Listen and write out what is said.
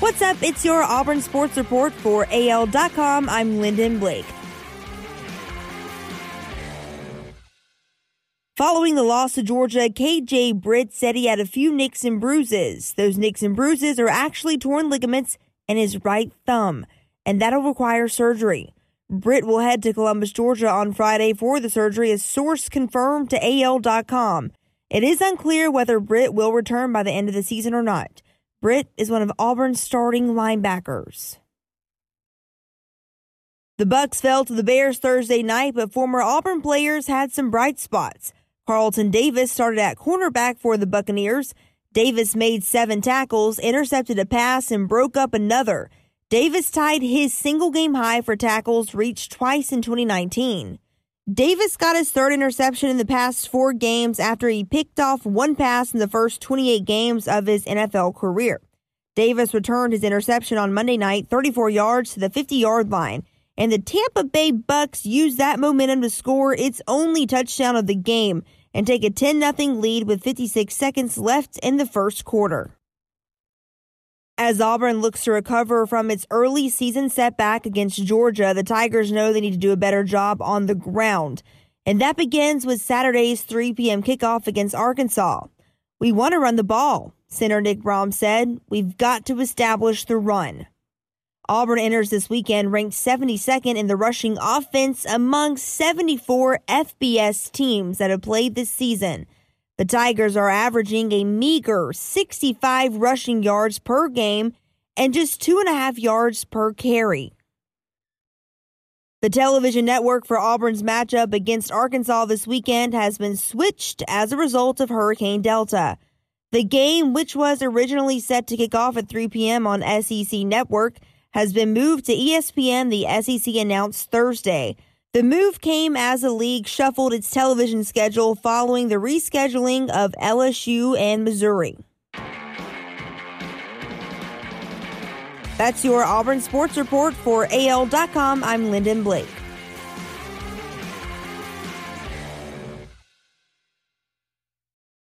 What's up? It's your Auburn Sports Report for AL.com. I'm Lyndon Blake. Following the loss to Georgia, KJ Britt said he had a few nicks and bruises. Those nicks and bruises are actually torn ligaments in his right thumb, and that'll require surgery. Britt will head to Columbus, Georgia on Friday for the surgery, a source confirmed to AL.com. It is unclear whether Britt will return by the end of the season or not. Britt is one of Auburn's starting linebackers. The Bucks fell to the Bears Thursday night, but former Auburn players had some bright spots. Carlton Davis started at cornerback for the Buccaneers. Davis made seven tackles, intercepted a pass, and broke up another. Davis tied his single game high for tackles reached twice in 2019. Davis got his third interception in the past four games after he picked off one pass in the first 28 games of his NFL career. Davis returned his interception on Monday night, 34 yards to the 50 yard line, and the Tampa Bay Bucks used that momentum to score its only touchdown of the game and take a 10 0 lead with 56 seconds left in the first quarter. As Auburn looks to recover from its early season setback against Georgia, the Tigers know they need to do a better job on the ground. And that begins with Saturday's 3 p.m. kickoff against Arkansas. We want to run the ball, center Nick Brahms said. We've got to establish the run. Auburn enters this weekend ranked 72nd in the rushing offense among 74 FBS teams that have played this season. The Tigers are averaging a meager 65 rushing yards per game and just two and a half yards per carry. The television network for Auburn's matchup against Arkansas this weekend has been switched as a result of Hurricane Delta. The game, which was originally set to kick off at 3 p.m. on SEC Network, has been moved to ESPN, the SEC announced Thursday. The move came as the league shuffled its television schedule following the rescheduling of LSU and Missouri. That's your Auburn Sports Report for AL.com. I'm Lyndon Blake.